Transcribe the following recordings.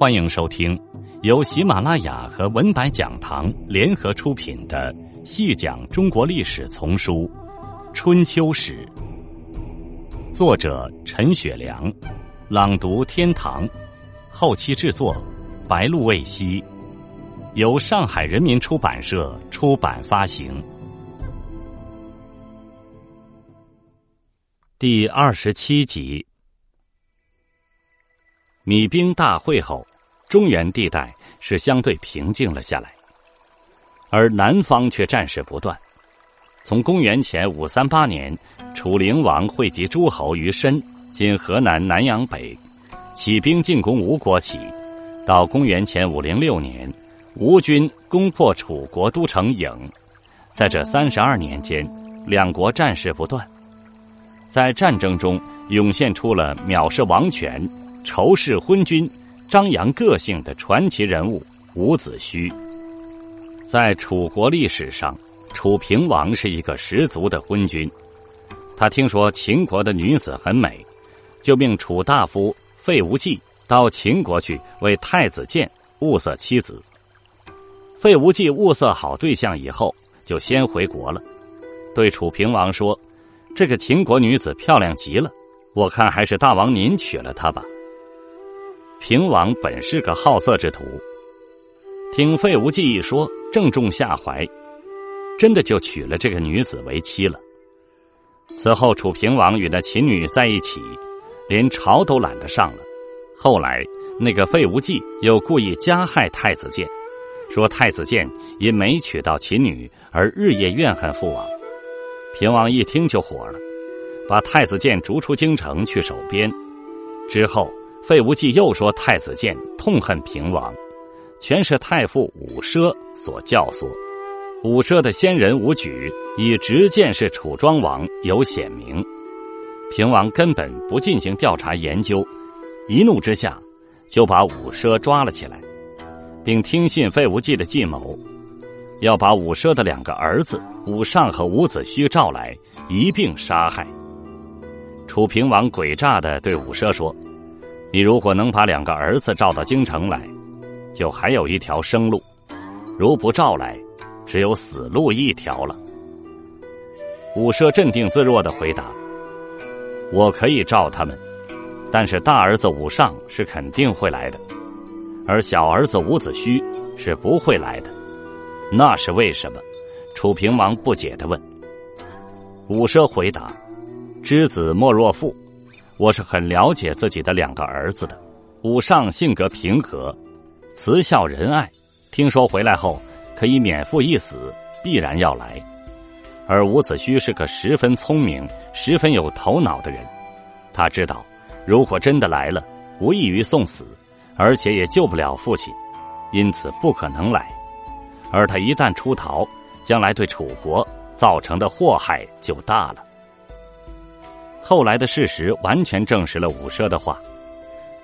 欢迎收听由喜马拉雅和文白讲堂联合出品的《细讲中国历史丛书·春秋史》，作者陈雪良，朗读天堂，后期制作白露未晞，由上海人民出版社出版发行。第二十七集，米兵大会后。中原地带是相对平静了下来，而南方却战事不断。从公元前五三八年，楚灵王汇集诸侯于申（今河南南阳北），起兵进攻吴国起，到公元前五零六年，吴军攻破楚国都城郢，在这三十二年间，两国战事不断，在战争中涌现出了藐视王权、仇视昏君。张扬个性的传奇人物伍子胥，在楚国历史上，楚平王是一个十足的昏君。他听说秦国的女子很美，就命楚大夫费无忌到秦国去为太子建物色妻子。费无忌物色好对象以后，就先回国了，对楚平王说：“这个秦国女子漂亮极了，我看还是大王您娶了她吧。”平王本是个好色之徒，听费无忌一说，正中下怀，真的就娶了这个女子为妻了。此后，楚平王与那秦女在一起，连朝都懒得上了。后来，那个费无忌又故意加害太子建，说太子建因没娶到秦女而日夜怨恨父王。平王一听就火了，把太子建逐出京城去守边。之后。费无忌又说：“太子建痛恨平王，全是太傅伍奢所教唆。伍奢的先人伍举以直谏是楚庄王，有显明。平王根本不进行调查研究，一怒之下就把伍奢抓了起来，并听信费无忌的计谋，要把伍奢的两个儿子伍尚和伍子胥召来一并杀害。楚平王诡诈的对伍奢说。”你如果能把两个儿子召到京城来，就还有一条生路；如不召来，只有死路一条了。伍奢镇定自若的回答：“我可以召他们，但是大儿子伍尚是肯定会来的，而小儿子伍子胥是不会来的。那是为什么？”楚平王不解的问。伍奢回答：“知子莫若父。”我是很了解自己的两个儿子的，武尚性格平和，慈孝仁爱，听说回来后可以免负一死，必然要来。而伍子胥是个十分聪明、十分有头脑的人，他知道如果真的来了，无异于送死，而且也救不了父亲，因此不可能来。而他一旦出逃，将来对楚国造成的祸害就大了。后来的事实完全证实了伍奢的话。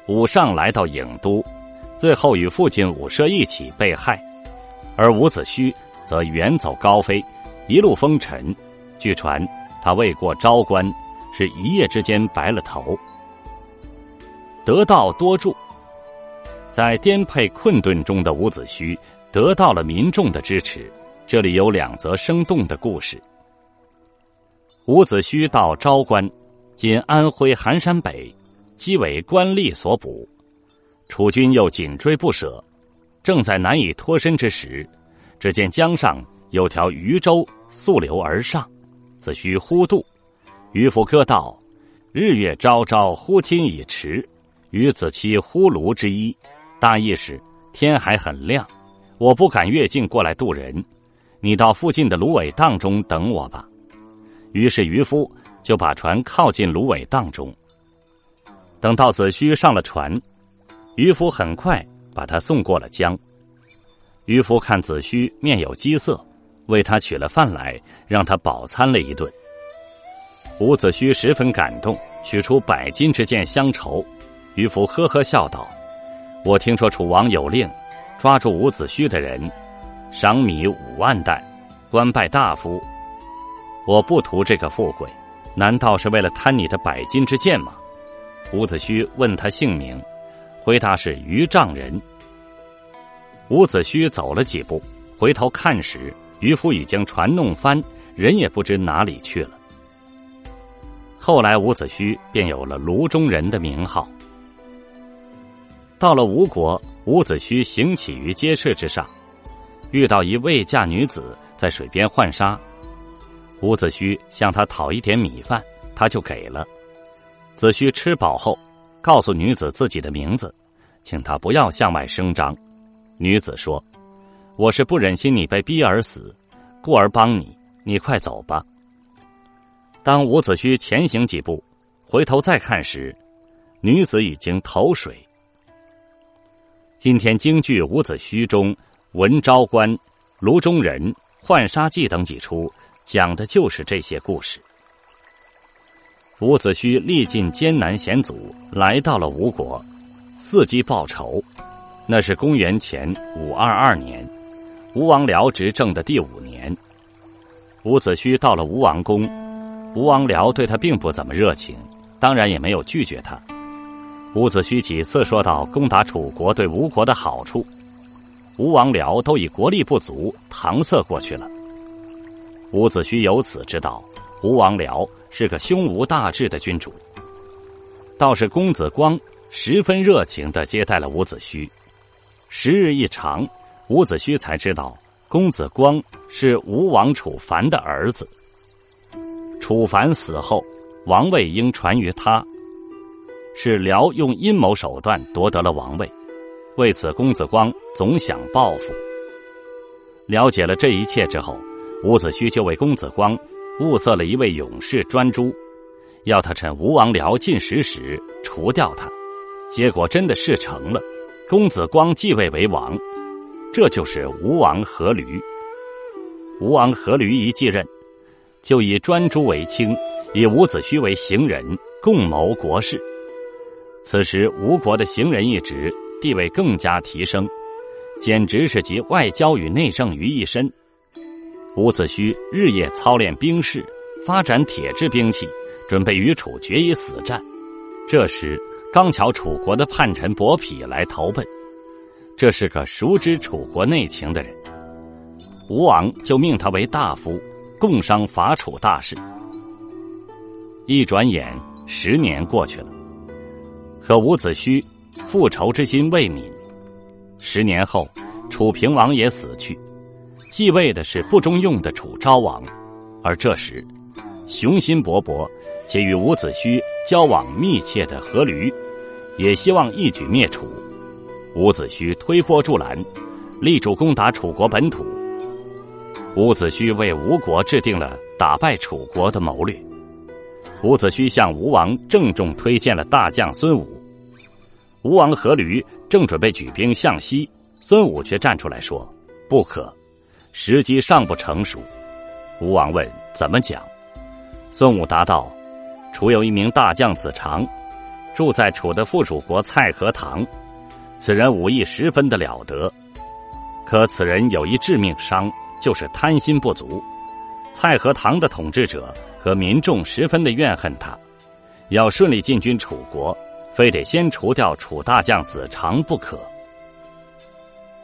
武尚来到郢都，最后与父亲伍奢一起被害，而伍子胥则远走高飞，一路风尘。据传他未过昭关，是一夜之间白了头。得道多助，在颠沛困顿中的伍子胥得到了民众的支持。这里有两则生动的故事。伍子胥到昭关。今安徽含山北，即为官吏所捕。楚军又紧追不舍，正在难以脱身之时，只见江上有条渔舟溯流而上，子胥忽渡。渔夫歌道：“日月昭昭，忽亲已迟。与子期忽庐之一。”大意是天还很亮，我不敢越境过来渡人，你到附近的芦苇荡中等我吧。于是渔夫。就把船靠近芦苇荡中。等到子胥上了船，渔夫很快把他送过了江。渔夫看子胥面有饥色，为他取了饭来，让他饱餐了一顿。伍子胥十分感动，取出百金之剑相酬。渔夫呵呵笑道：“我听说楚王有令，抓住伍子胥的人，赏米五万担，官拜大夫。我不图这个富贵。”难道是为了贪你的百金之剑吗？伍子胥问他姓名，回答是于丈人。伍子胥走了几步，回头看时，渔夫已经船弄翻，人也不知哪里去了。后来伍子胥便有了卢中人的名号。到了吴国，伍子胥行乞于街市之上，遇到一未嫁女子在水边浣纱。伍子胥向他讨一点米饭，他就给了。子胥吃饱后，告诉女子自己的名字，请她不要向外声张。女子说：“我是不忍心你被逼而死，故而帮你。你快走吧。”当伍子胥前行几步，回头再看时，女子已经投水。今天京剧《伍子胥》中《文昭关》《卢中人》《浣纱记》等几出，讲的就是这些故事。伍子胥历尽艰难险阻，来到了吴国，伺机报仇。那是公元前五二二年，吴王僚执政的第五年。伍子胥到了吴王宫，吴王僚对他并不怎么热情，当然也没有拒绝他。伍子胥几次说到攻打楚国对吴国的好处，吴王僚都以国力不足搪塞过去了。伍子胥由此知道吴王僚是个胸无大志的君主。倒是公子光十分热情的接待了伍子胥。时日一长，伍子胥才知道公子光是吴王楚凡的儿子。楚凡死后，王位应传于他。是辽用阴谋手段夺得了王位，为此公子光总想报复。了解了这一切之后，伍子胥就为公子光物色了一位勇士专诸，要他趁吴王僚进食时除掉他。结果真的事成了，公子光继位为王，这就是吴王阖闾。吴王阖闾一继任，就以专诸为卿，以伍子胥为行人，共谋国事。此时，吴国的行人一职地位更加提升，简直是集外交与内政于一身。伍子胥日夜操练兵士，发展铁制兵器，准备与楚决一死战。这时，刚巧楚国的叛臣伯嚭来投奔，这是个熟知楚国内情的人，吴王就命他为大夫，共商伐楚大事。一转眼，十年过去了。可伍子胥复仇之心未泯。十年后，楚平王也死去，继位的是不中用的楚昭王。而这时，雄心勃勃且与伍子胥交往密切的阖闾，也希望一举灭楚。伍子胥推波助澜，力主攻打楚国本土。伍子胥为吴国制定了打败楚国的谋略。伍子胥向吴王郑重推荐了大将孙武。吴王阖闾正准备举兵向西，孙武却站出来说：“不可，时机尚不成熟。”吴王问：“怎么讲？”孙武答道：“楚有一名大将子长，住在楚的附属国蔡和堂，此人武艺十分的了得。可此人有一致命伤，就是贪心不足。蔡和堂的统治者和民众十分的怨恨他，要顺利进军楚国。”非得先除掉楚大将子长不可。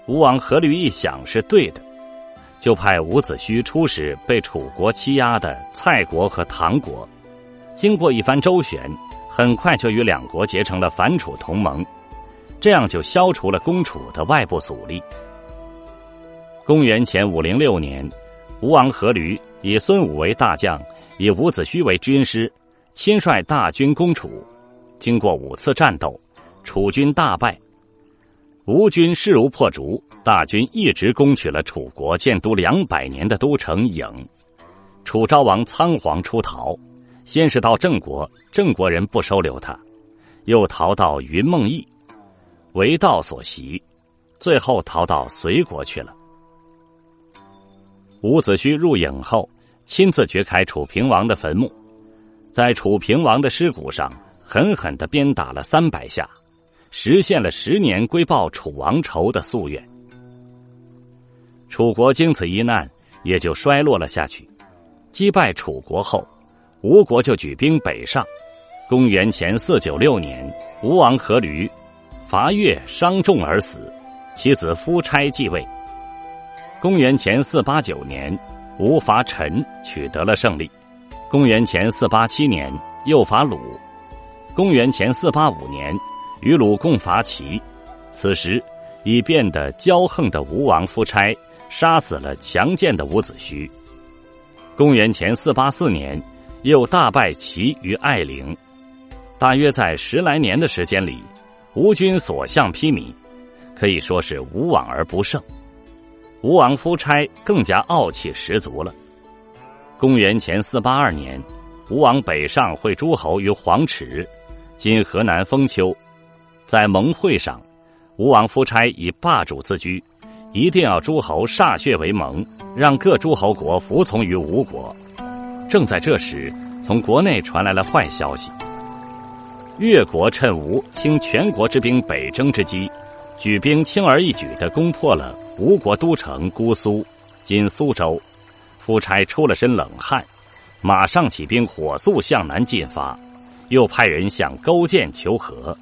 吴王阖闾一想是对的，就派伍子胥出使被楚国欺压的蔡国和唐国。经过一番周旋，很快就与两国结成了反楚同盟，这样就消除了攻楚的外部阻力。公元前五零六年，吴王阖闾以孙武为大将，以伍子胥为军师，亲率大军攻楚。经过五次战斗，楚军大败，吴军势如破竹，大军一直攻取了楚国建都两百年的都城郢。楚昭王仓皇出逃，先是到郑国，郑国人不收留他，又逃到云梦邑，为道所袭，最后逃到隋国去了。伍子胥入郢后，亲自掘开楚平王的坟墓，在楚平王的尸骨上。狠狠的鞭打了三百下，实现了十年归报楚王仇的夙愿。楚国经此一难，也就衰落了下去。击败楚国后，吴国就举兵北上。公元前四九六年，吴王阖闾伐越伤重而死，其子夫差继位。公元前四八九年，吴伐陈，取得了胜利。公元前四八七年，又伐鲁。公元前四八五年，与鲁共伐齐。此时，已变得骄横的吴王夫差杀死了强健的伍子胥。公元前四八四年，又大败齐于艾陵。大约在十来年的时间里，吴军所向披靡，可以说是无往而不胜。吴王夫差更加傲气十足了。公元前四八二年，吴王北上会诸侯于黄池，今河南封丘，在盟会上，吴王夫差以霸主自居，一定要诸侯歃血为盟，让各诸侯国服从于吴国。正在这时，从国内传来了坏消息。越国趁吴倾全国之兵北征之机，举兵轻而易举地攻破了吴国都城姑苏（今苏州）。夫差出了身冷汗，马上起兵火速向南进发，又派人向勾践求和。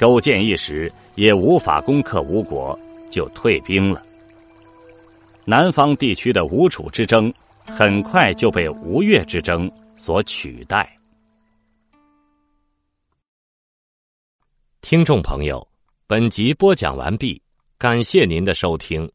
勾践一时也无法攻克吴国，就退兵了。南方地区的吴楚之争，很快就被吴越之争所取代。听众朋友，本集播讲完毕，感谢您的收听。